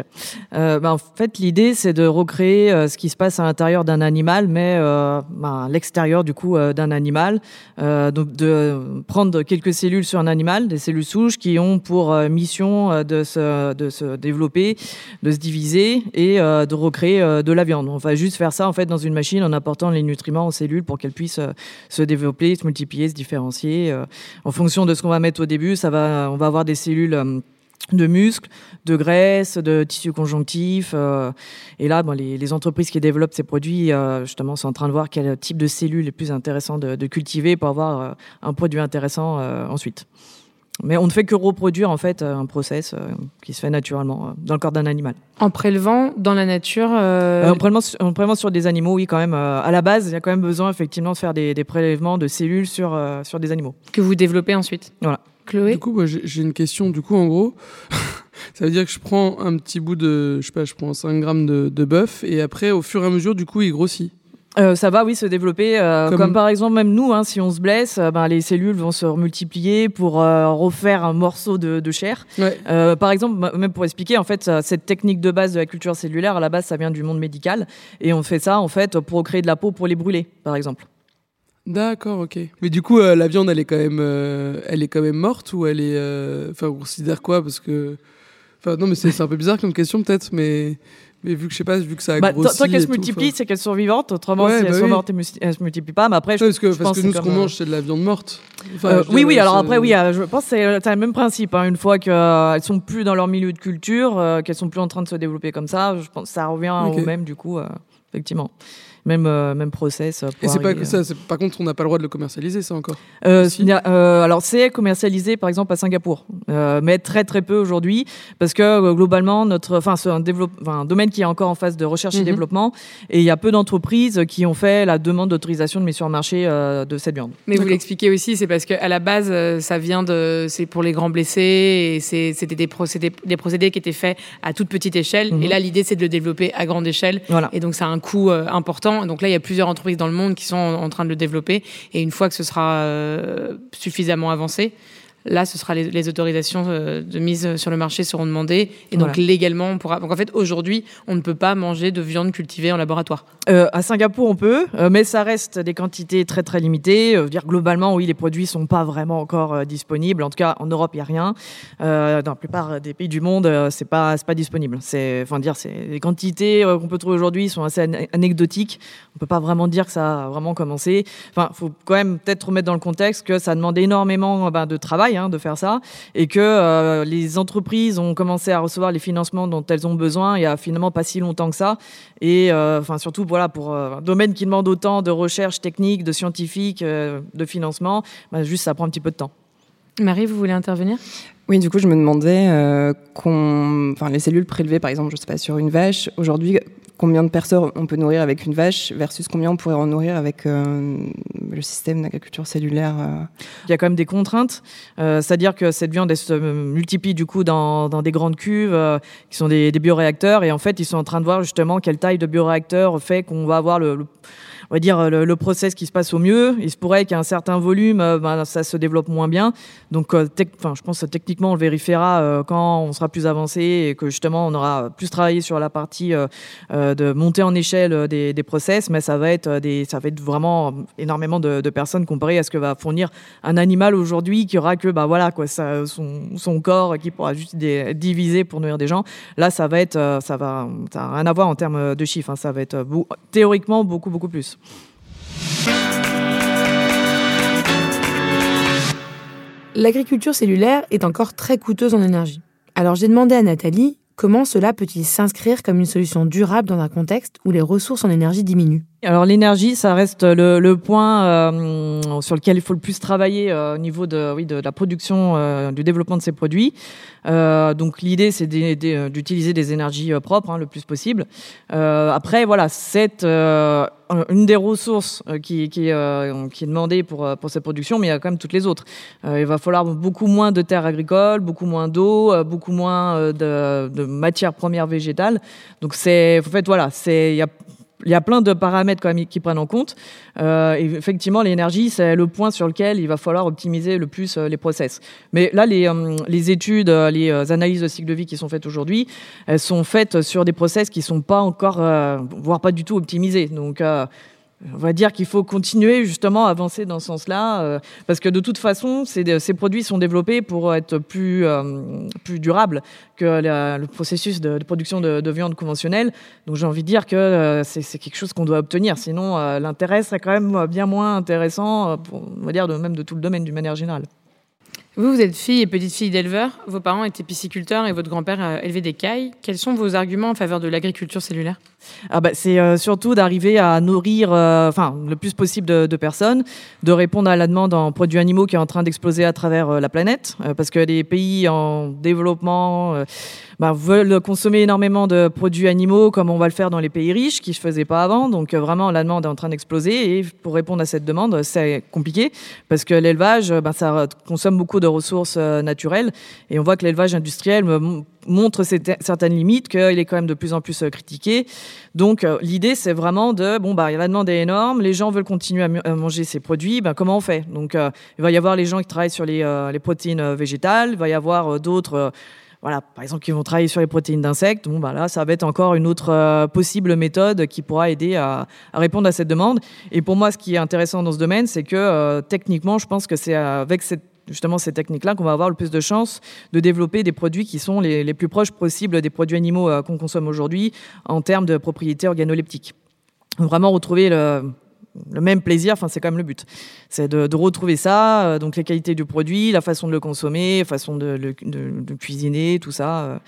euh, bah, en fait, l'idée c'est de recréer euh, ce qui se passe à l'intérieur d'un animal, mais bah, à l'extérieur du coup d'un animal. donc, de prendre quelques cellules sur un animal, des cellules souches qui ont pour mission de se, de se développer, de se diviser et de recréer de la viande. On va juste faire ça en fait dans une machine en apportant les nutriments aux cellules pour qu'elles puissent se développer, se multiplier, se différencier. en fonction de ce qu'on va mettre au début, ça va, on va avoir des cellules de muscles, de graisse, de tissus conjonctifs. Euh, et là, bon, les, entreprises qui développent ces produits, euh, justement, sont en train de voir quel type de cellules est plus intéressant de, cultiver pour avoir euh, un produit intéressant ensuite. Mais on ne fait que reproduire en fait un process qui se fait naturellement dans le corps d'un animal. En prélevant dans la nature en, prélevant, sur des animaux, oui, quand même. à la base, il y a quand même besoin effectivement de faire des, des prélèvements de cellules sur, sur des animaux. Que vous développez ensuite Voilà. Du coup, j'ai une question. Du coup, en gros, ça veut dire que je prends un petit bout de, je sais pas, je prends 5 grammes de, de bœuf et après, au fur et à mesure, du coup, il grossit. Euh, ça va, oui, se développer. Euh, comme... par exemple, même nous, hein, si on se blesse, euh, ben, les cellules vont se multiplier pour refaire un morceau de, de chair. par exemple, même pour expliquer, en fait, cette technique de base de la culture cellulaire, à la base, ça vient du monde médical. Et on fait ça, en fait, pour créer de la peau pour les brûler, par exemple. D'accord, ok. Mais du coup, la viande, elle est quand même, elle est quand même morte ou elle est, enfin, on considère quoi? Parce que, enfin, non, mais c'est un peu bizarre comme question peut-être, mais. Mais vu que je sais pas, vu que ça a bah, grossi. Tant qu'elles se multiplient, c'est qu'elles sont vivantes. Autrement, si elles bah sont mortes, elles se multiplient pas. Mais après, je, parce que, parce que nous, ce qu'on mange, c'est de la viande morte. oui, oui. Alors après, oui, je pense que c'est le même principe. Hein. Une fois qu'elles sont plus dans leur milieu de culture, qu'elles sont plus en train de se développer comme ça, je pense que ça revient au même du coup, effectivement même, euh, même process. Euh, et c'est pas que ça, par contre, on n'a pas le droit de le commercialiser, ça encore euh, Alors, c'est commercialisé par exemple à Singapour, mais très très peu aujourd'hui, parce que globalement, notre, enfin, c'est un, un, domaine qui est encore en phase de recherche et mhm. développement, et il y a peu d'entreprises qui ont fait la demande d'autorisation de mise sur le marché de cette viande. Mais vous l'expliquez aussi, c'est parce qu'à la base, ça vient de, c'est pour les grands blessés, et c'était des procédés, des procédés qui étaient faits à toute petite échelle, mhm. et là, l'idée, c'est de le développer à grande échelle, voilà. et donc ça a un coût important donc là, il y a plusieurs entreprises dans le monde qui sont en, train de le développer. Et une fois que ce sera euh, suffisamment avancé, Là, ce sera les, autorisations euh, de mise sur le marché seront demandées et donc légalement on pourra. Donc en fait, aujourd'hui, on ne peut pas manger de viande cultivée en laboratoire. Euh, à Singapour, on peut, euh, mais ça reste des quantités très très limitées. dire globalement, oui, les produits sont pas vraiment encore disponibles. En tout cas, en Europe, il y a rien. dans la plupart des pays du monde, c'est pas pas disponible. C'est, enfin dire, c'est les quantités qu'on peut trouver aujourd'hui sont assez anecdotiques. On peut pas vraiment dire que ça a vraiment commencé. Enfin, faut quand même peut-être remettre dans le contexte que ça demande énormément ben, de travail Hein, de faire ça, et que euh, les entreprises ont commencé à recevoir les financements dont elles ont besoin il y a finalement pas si longtemps que ça, et euh, enfin surtout voilà pour euh, un domaine qui demande autant de recherche technique, de scientifique, de financement, bah, juste ça prend un petit peu de temps. Marie, vous voulez intervenir? Oui, du coup, je me demandais, enfin, les cellules prélevées, par exemple, je sais pas, sur une vache, aujourd'hui, combien de personnes on peut nourrir avec une vache versus combien on pourrait en nourrir avec euh, le système d'agriculture cellulaire euh. Il y a quand même des contraintes, euh, c'est-à-dire que cette viande se multiplie du coup dans, des grandes cuves qui sont des, bioréacteurs et en fait ils sont en train de voir justement quelle taille de bioréacteur fait qu'on va avoir le on va dire, le, process qui se passe au mieux. Il se pourrait qu'à un certain volume, euh, ben, ça se développe moins bien. Donc, euh, je pense que techniquement, on le vérifiera euh, quand on sera plus avancé et que justement, on aura plus travaillé sur la partie de monter en échelle des, process. Mais ça va être des, ça va être vraiment énormément de, personnes comparé à ce que va fournir un animal aujourd'hui qui aura que, bah voilà, quoi, ça, son, corps qui pourra juste diviser pour nourrir des gens. Là, ça va être, ça va, ça rien à voir en termes de chiffres. Hein. ça va être théoriquement beaucoup, beaucoup plus. L'agriculture cellulaire est encore très coûteuse en énergie. Alors j'ai demandé à Nathalie comment cela peut-il s'inscrire comme une solution durable dans un contexte où les ressources en énergie diminuent. Alors l'énergie, ça reste le, point euh, sur lequel il faut le plus travailler euh, au niveau de, oui, de, la production, euh, du développement de ces produits. donc l'idée, c'est d'utiliser des énergies propres hein, le plus possible. après, voilà, c'est une des ressources qui, est demandée pour, pour cette production, mais il y a quand même toutes les autres. il va falloir beaucoup moins de terres agricoles, beaucoup moins d'eau, beaucoup moins de, de, matières premières végétales. Donc c'est, en fait, voilà, c'est, il y a il y a plein de paramètres quand même qui prennent en compte. Euh, effectivement, l'énergie, c'est le point sur lequel il va falloir optimiser le plus euh, les process. Mais là, les, euh, les études, les analyses de cycle de vie qui sont faites aujourd'hui, elles sont faites sur des process qui ne sont pas encore, voire pas du tout optimisés. Donc, on va dire qu'il faut continuer justement à avancer dans ce sens-là, euh, parce que de toute façon, ces, ces, produits sont développés pour être plus, euh, durables que le processus de, production de, viande conventionnelle. Donc j'ai envie de dire que euh, c'est quelque chose qu'on doit obtenir. Sinon, l'intérêt serait quand même bien moins intéressant, on va dire, même de tout le domaine d'une manière générale. Vous, vous êtes fille et petite-fille d'éleveurs. Vos parents étaient pisciculteurs et votre grand-père élevait des cailles. Quels sont vos arguments en faveur de l'agriculture cellulaire? Ah bah, C'est euh, surtout d'arriver à nourrir euh, le plus possible de, personnes, de répondre à la demande en produits animaux qui est en train d'exploser à travers euh, la planète, parce que les pays en développement bah, veulent consommer énormément de produits animaux comme on va le faire dans les pays riches, qui ne se faisaient pas avant. Donc vraiment, la demande est en train d'exploser. Et pour répondre à cette demande, c'est compliqué, parce que l'élevage, bah, ça consomme beaucoup de ressources naturelles. Et on voit que l'élevage industriel montre certaines limites, qu'il est quand même de plus en plus euh, critiqué. Donc euh, l'idée, c'est vraiment de, bon, bah, la demande est énorme, les gens veulent continuer à, manger ces produits, bah, comment on fait? Donc euh, il va y avoir les gens qui travaillent sur les, protéines végétales, il va y avoir d'autres... voilà, par exemple, qui vont travailler sur les protéines d'insectes, bon, bah là, ça va être encore une autre possible méthode qui pourra aider à, à, répondre à cette demande. Et pour moi, ce qui est intéressant dans ce domaine, c'est que techniquement, je pense que c'est avec cette justement ces techniques-là qu'on va avoir le plus de chances de développer des produits qui sont les, plus proches possibles des produits animaux euh, qu'on consomme aujourd'hui en termes de propriétés organoleptiques. Vraiment retrouver le, même plaisir, enfin c'est quand même le but. C'est de, retrouver ça, euh, donc les qualités du produit, la façon de le consommer, la façon de, cuisiner, tout ça. Euh.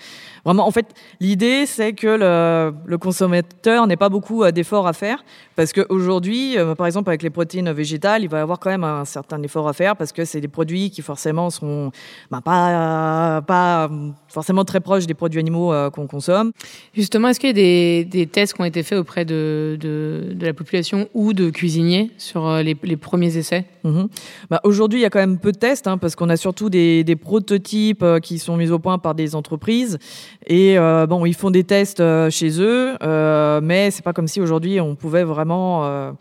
Vraiment, en fait, l'idée c'est que le, consommateur n'ait pas beaucoup euh, d'efforts à faire, parce qu'aujourd'hui, par exemple avec les protéines végétales, il va y avoir quand même un certain effort à faire, parce que c'est des produits qui forcément sont bah, pas, forcément très proches des produits animaux qu'on consomme. Justement, est-ce qu'il y a des, tests qui ont été faits auprès de, la population ou de cuisiniers sur les, premiers essais mhm. bah, Aujourd'hui, il y a quand même peu de tests, hein, parce qu'on a surtout des, prototypes euh, qui sont mis au point par des entreprises. Et euh, bon, ils font des tests chez eux, mais c'est pas comme si aujourd'hui on pouvait vraiment.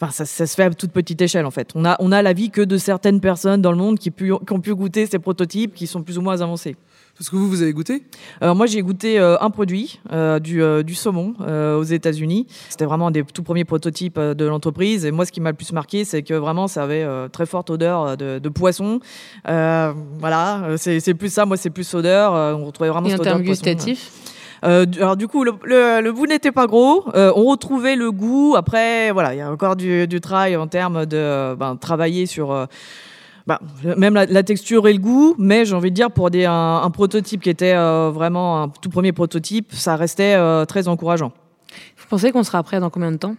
Enfin, ça, se fait à toute petite échelle en fait. On a, on a l'avis que de certaines personnes dans le monde qui ont pu goûter ces prototypes qui sont plus ou moins avancés. Est-ce que vous, vous avez goûté? Alors moi, j'ai goûté euh, un produit, euh, du, euh, du, saumon aux États-Unis. C'était vraiment un des tout premiers prototypes de l'entreprise. Et moi, ce qui m'a le plus marqué, c'est que vraiment, ça avait très forte odeur de, poisson. voilà, c'est plus ça. Moi, c'est plus odeur. on retrouvait vraiment Et cette en termes gustatifs alors du coup, le, le, bout n'était pas gros. on retrouvait le goût. Après, voilà, il y a encore du, du travail en termes de ben, travailler sur bah, même la, texture et le goût, mais j'ai envie de dire pour des, un, prototype qui était euh, vraiment un tout premier prototype, ça restait euh, très encourageant. Vous pensez qu'on sera prêt dans combien de temps?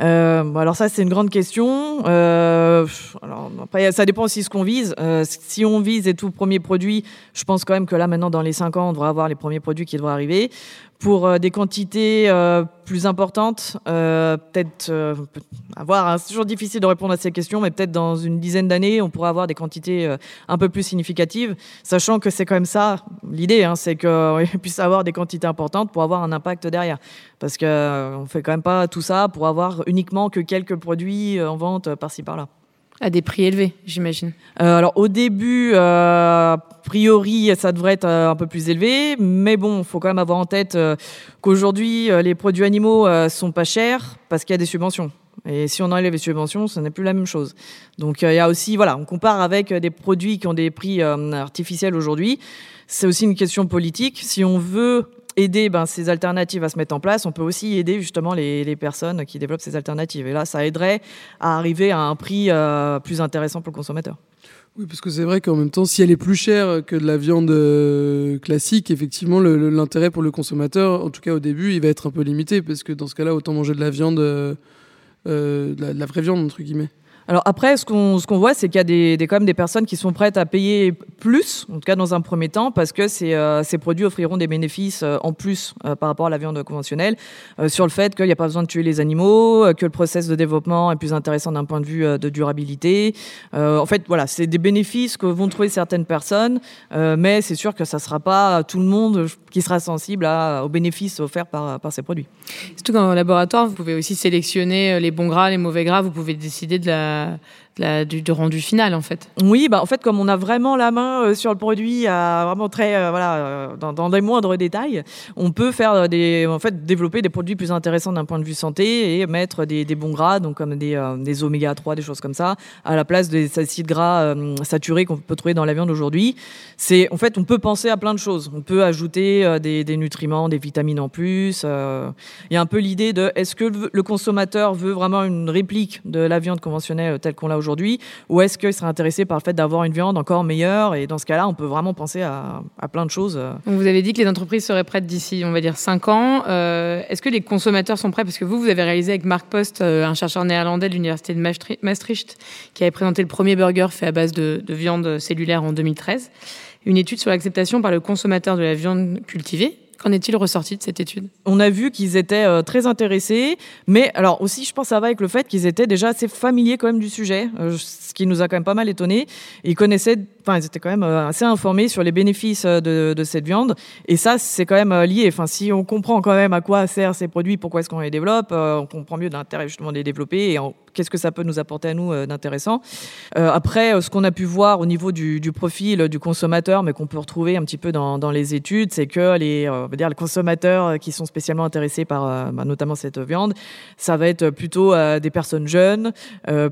Euh, alors ça c'est une grande question. alors après ça dépend aussi ce qu'on vise. si on vise les tout premiers produits, je pense quand même que là maintenant dans les 5 ans on devrait avoir les premiers produits qui devraient arriver pour euh, des quantités euh, plus importantes, euh, peut-être avoir. Hein, c'est toujours difficile de répondre à ces questions, mais peut-être dans une dizaine d'années, on pourra avoir des quantités un peu plus significatives, sachant que c'est quand même ça l'idée, hein, c'est qu'on puisse avoir des quantités importantes pour avoir un impact derrière, parce que on fait quand même pas tout ça pour avoir uniquement que quelques produits en vente par-ci par-là. À des prix élevés, j'imagine. Euh, alors au début, euh, a priori, ça devrait être euh, un peu plus élevé, mais bon, faut quand même avoir en tête qu'aujourd'hui, les produits animaux sont pas chers parce qu'il y a des subventions. Et si on enlève les subventions, ce n'est plus la même chose. Donc il y a aussi, voilà, on compare avec des produits qui ont des prix artificiels aujourd'hui. C'est aussi une question politique. Si on veut aider ben, ces alternatives à se mettre en place, on peut aussi aider justement les, personnes qui développent ces alternatives. Et là, ça aiderait à arriver à un prix euh, plus intéressant pour le consommateur. Oui, parce que c'est vrai qu'en même temps, si elle est plus chère que de la viande euh, classique, effectivement, l'intérêt pour le consommateur, en tout cas au début, il va être un peu limité, parce que dans ce cas-là, autant manger de la viande, euh, de la vraie viande, entre guillemets. Alors après, ce qu'on ce qu'on voit, c'est qu'il y a des, des, quand même des personnes qui sont prêtes à payer plus, en tout cas dans un premier temps, parce que ces, euh, ces produits offriront des bénéfices euh, en plus euh, par rapport à la viande conventionnelle, sur le fait qu'il n'y a pas besoin de tuer les animaux, que le process de développement est plus intéressant d'un point de vue de durabilité. en fait, voilà, c'est des bénéfices que vont trouver certaines personnes, mais c'est sûr que ça ne sera pas tout le monde qui sera sensible à, aux bénéfices offerts par, par ces produits. Surtout qu'en laboratoire, vous pouvez aussi sélectionner les bons gras, les mauvais gras, vous pouvez décider de la uh, du, rendu final en fait. Oui, bah en fait comme on a vraiment la main euh, sur le produit, vraiment très euh, voilà euh, dans, dans, des moindres détails, on peut faire des en fait développer des produits plus intéressants d'un point de vue santé et mettre des, bons gras donc comme des, des oméga 3 des choses comme ça à la place des acides gras saturés qu'on peut trouver dans la viande aujourd'hui. C'est en fait on peut penser à plein de choses. On peut ajouter des nutriments, des vitamines en plus. Il y a un peu l'idée de est-ce que le consommateur veut vraiment une réplique de la viande conventionnelle telle qu'on l'a aujourd'hui? Aujourd'hui Ou est-ce qu'ils seraient intéressés par le fait d'avoir une viande encore meilleure? Et dans ce cas-là, on peut vraiment penser à, plein de choses. vous avez dit que les entreprises seraient prêtes d'ici, on va dire, 5 ans. Euh, est-ce que les consommateurs sont prêts? Parce que vous, vous avez réalisé avec Marc Post, euh, un chercheur néerlandais de l'université de Maastricht, qui avait présenté le premier burger fait à base de viande cellulaire en 2013. Une étude sur l'acceptation par le consommateur de la viande cultivée Qu'en est-il ressorti de cette étude? On a vu qu'ils étaient euh, très intéressés, mais alors aussi, je pense, ça va avec le fait qu'ils étaient déjà assez familiers quand même du sujet, euh, ce qui nous a quand même pas mal étonnés. Ils connaissaient, enfin, ils étaient quand même euh, assez informés sur les bénéfices de, cette viande, et ça, c'est quand même lié. Enfin, si on comprend quand même à quoi servent ces produits, pourquoi est-ce qu'on les développe, on comprend mieux l'intérêt justement de les développer qu'est-ce que ça peut nous apporter à nous d'intéressant. après, ce qu'on a pu voir au niveau du, profil du consommateur, mais qu'on peut retrouver un petit peu dans, les études, c'est que les on dire les consommateurs euh, qui sont spécialement intéressés par euh, bah, notamment cette viande, ça va être plutôt euh, des personnes jeunes,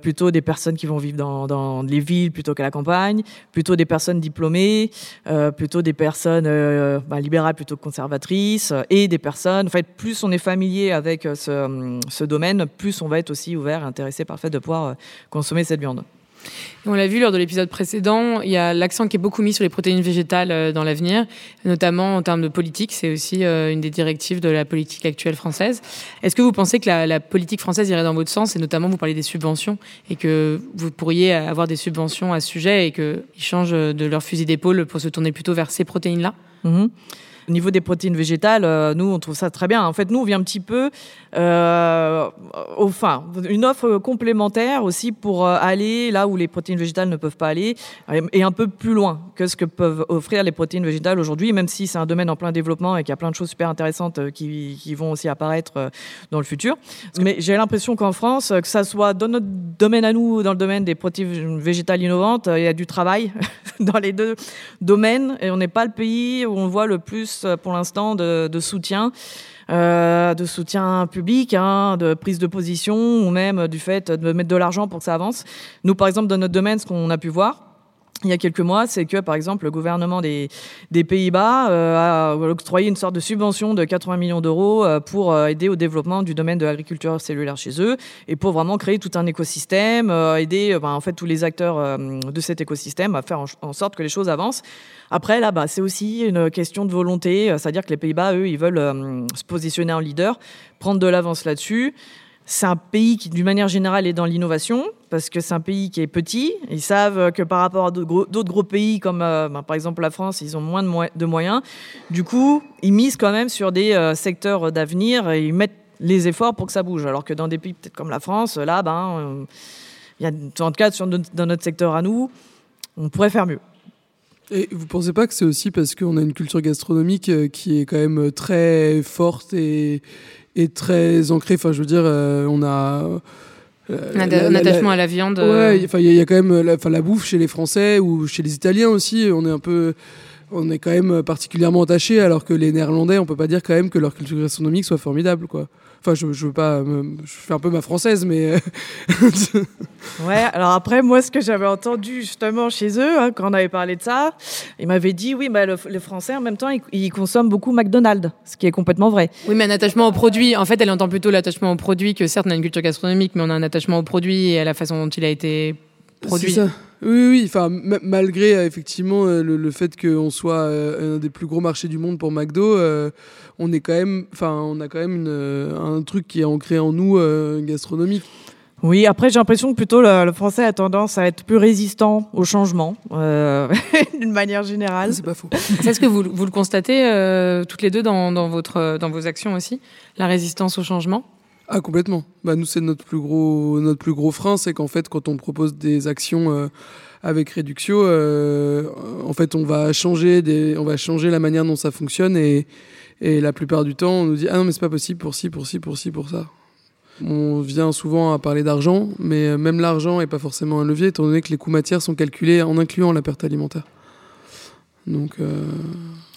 plutôt des personnes qui vont vivre dans, les villes plutôt qu'à la campagne, plutôt des personnes diplômées, plutôt des personnes bah, libérales plutôt que conservatrices, et des personnes. En fait, plus on est familier avec ce, ce domaine, plus on va être aussi ouvert et intéressé par le fait de pouvoir consommer cette viande. On l'a vu lors de l'épisode précédent, il y a l'accent qui est beaucoup mis sur les protéines végétales euh, dans l'avenir, notamment en termes de politique. C'est aussi euh, une des directives de la politique actuelle française. Est-ce que vous pensez que la, politique française irait dans votre sens et notamment vous parlez des subventions et que vous pourriez avoir des subventions à ce sujet et qu'ils changent de leur fusil d'épaule pour se tourner plutôt vers ces protéines-là? Mm-hmm. Au niveau des protéines végétales, euh, nous, on trouve ça très bien. En fait, nous, on vient un petit peu, euh, enfin, une offre complémentaire aussi pour euh, aller là où les protéines végétales ne peuvent pas aller et un peu plus loin que ce que peuvent offrir les protéines végétales aujourd'hui, même si c'est un domaine en plein développement et qu'il y a plein de choses super intéressantes qui, qui vont aussi apparaître dans le futur. Mais j'ai l'impression qu'en France, que ça soit dans notre domaine à nous, dans le domaine des protéines végétales innovantes, il y a du travail dans les deux domaines et on n'est pas le pays où on voit le plus euh, pour l'instant de, soutien. Euh, de soutien public, hein, de prise de position, ou même du fait de mettre de l'argent pour que ça avance. Nous, par exemple, dans notre domaine, ce qu'on a pu voir, il y a quelques mois, c'est que, par exemple, le gouvernement des, Pays-Bas euh, a octroyé une sorte de subvention de 80 millions d'euros pour aider au développement du domaine de l'agriculture cellulaire chez eux et pour vraiment créer tout un écosystème, aider ben, en fait tous les acteurs de cet écosystème à faire en sorte que les choses avancent. Après, là, bah, c'est aussi une question de volonté, euh, c'est-à-dire que les Pays-Bas, eux, ils veulent euh, se positionner en leader, prendre de l'avance là-dessus. C'est un pays qui, d'une manière générale, est dans l'innovation, parce que c'est un pays qui est petit. Ils savent que par rapport à d'autres gros, pays, comme euh, bah, par exemple la France, ils ont moins de, moyens. Du coup, ils misent quand même sur des secteurs d'avenir et ils mettent les efforts pour que ça bouge. Alors que dans des pays peut-être comme la France, là, ben, il y a, en tout cas, dans notre secteur à nous, on pourrait faire mieux. Et vous pensez pas que c'est aussi parce qu'on a une culture gastronomique euh, qui est quand même euh, très forte et, et très ancrée Enfin, je veux dire, euh, on a. un attachement à la viande. Ouais, enfin, il y, a quand même la, la bouffe chez les Français ou chez les Italiens aussi. On est un peu on est quand même particulièrement attaché, alors que les Néerlandais, on peut pas dire quand même que leur culture gastronomique soit formidable, quoi. Enfin, je, je veux pas, je fais un peu ma française, mais. Euh, ouais. Alors après, moi, ce que j'avais entendu justement chez eux, hein, quand on avait parlé de ça, ils m'avaient dit, oui, bah, les Français en même temps, ils, consomment beaucoup McDonald's, ce qui est complètement vrai. Oui, mais un attachement au produit. En fait, elle entend plutôt l'attachement au produit que certes, on a une culture gastronomique, mais on a un attachement au produit et à la façon dont il a été produit. Ça. Oui, oui, enfin, malgré effectivement le, fait qu'on soit un des plus gros marchés du monde pour McDo, on est quand même, enfin, on a quand même un truc qui est ancré en nous gastronomique. Oui, après j'ai l'impression que plutôt le, français a tendance à être plus résistant au changement, euh, d'une manière générale. C'est pas faux. Est-ce que vous, vous, le constatez euh, toutes les deux dans, dans, votre, dans vos actions aussi, la résistance au changement? Ah complètement. Bah, nous c'est notre plus gros notre plus gros frein, c'est qu'en fait quand on propose des actions euh, avec Reduxio, en fait on va changer des, on va changer la manière dont ça fonctionne et, et la plupart du temps on nous dit ah non mais c'est pas possible pour ci pour ci pour ci pour ça. On vient souvent à parler d'argent, mais euh, même l'argent n'est pas forcément un levier, étant donné que les coûts matières sont calculés en incluant la perte alimentaire. Donc, euh,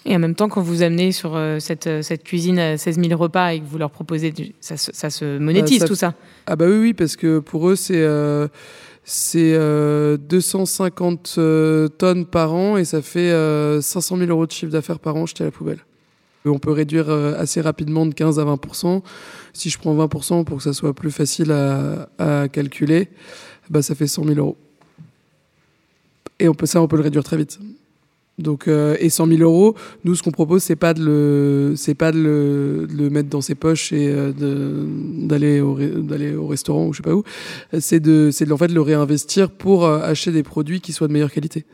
Et en même temps, quand vous amenez sur euh, cette, cette, cuisine à 16 000 repas et que vous leur proposez, ça, ça, se monétise bah, tout ça Ah bah oui, oui, parce que pour eux, c'est c'est 250 tonnes par an et ça fait 500 000 euros de chiffre d'affaires par an jeté à la poubelle. On peut réduire euh, assez rapidement de 15 à 20%. Si je prends 20% pour que ça soit plus facile à, calculer, bah ça fait 100 000 euros. Et on peut, ça, on peut le réduire très vite. Donc, euh, et 100 000 euros, nous, ce qu'on propose, c'est pas de le, c'est pas de le, mettre dans ses poches et euh, d'aller au, d'aller au restaurant ou je sais pas où. C'est de, c'est de, en fait, le réinvestir pour acheter des produits qui soient de meilleure qualité.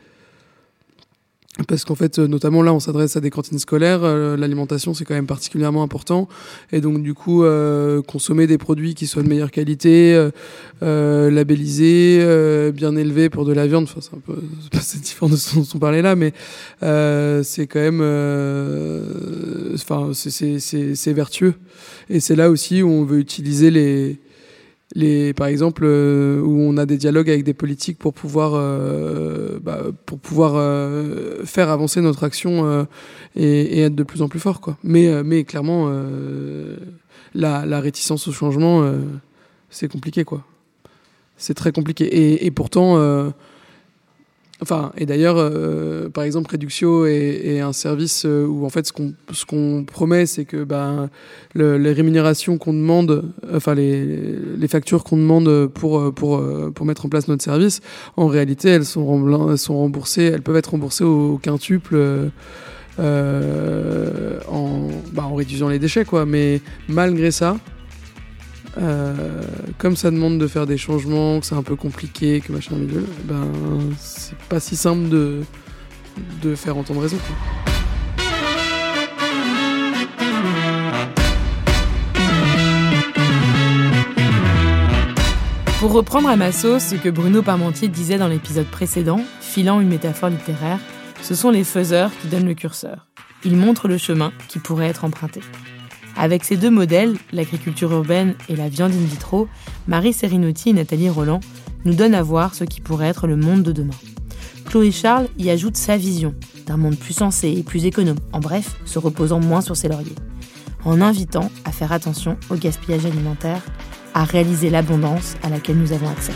Parce qu'en fait, euh, notamment là, on s'adresse à des cantines scolaires. Euh, l'alimentation, c'est quand même particulièrement important. Et donc, du coup, euh, consommer des produits qui soient de meilleure qualité, labellisés, bien élevés pour de la viande. Enfin, c'est un peu c'est différent de ce dont on parlait là, mais c'est quand même, enfin, c'est vertueux. Et c'est là aussi où on veut utiliser les les, par exemple, euh, où on a des dialogues avec des politiques pour pouvoir, euh, bah, pour pouvoir euh, faire avancer notre action et, être de plus en plus fort. Quoi. Mais, mais clairement, la, réticence au changement, c'est compliqué. C'est très compliqué. Et pourtant, Enfin, et d'ailleurs, euh, par exemple, Reduxio est, un service euh, où en fait ce qu'on promet, c'est que ben les rémunérations qu'on demande, enfin les, factures qu'on demande pour pour pour mettre en place notre service, en réalité, elles sont remboursées, elles peuvent être remboursées au, quintuple. Euh, en, bah, en réduisant les déchets quoi mais malgré ça euh, comme ça demande de faire des changements, que c'est un peu compliqué, que machin milieu, ben c'est pas si simple de, de faire entendre raison. Pour reprendre à ma sauce ce que Bruno Parmentier disait dans l'épisode précédent, filant une métaphore littéraire, ce sont les faiseurs qui donnent le curseur. Ils montrent le chemin qui pourrait être emprunté. Avec ces deux modèles, l'agriculture urbaine et la viande in vitro, Marie Serinotti et Nathalie Roland nous donnent à voir ce qui pourrait être le monde de demain. Chloé Charles y ajoute sa vision d'un monde plus sensé et plus économe, en bref, se reposant moins sur ses lauriers, en invitant à faire attention au gaspillage alimentaire, à réaliser l'abondance à laquelle nous avons accès.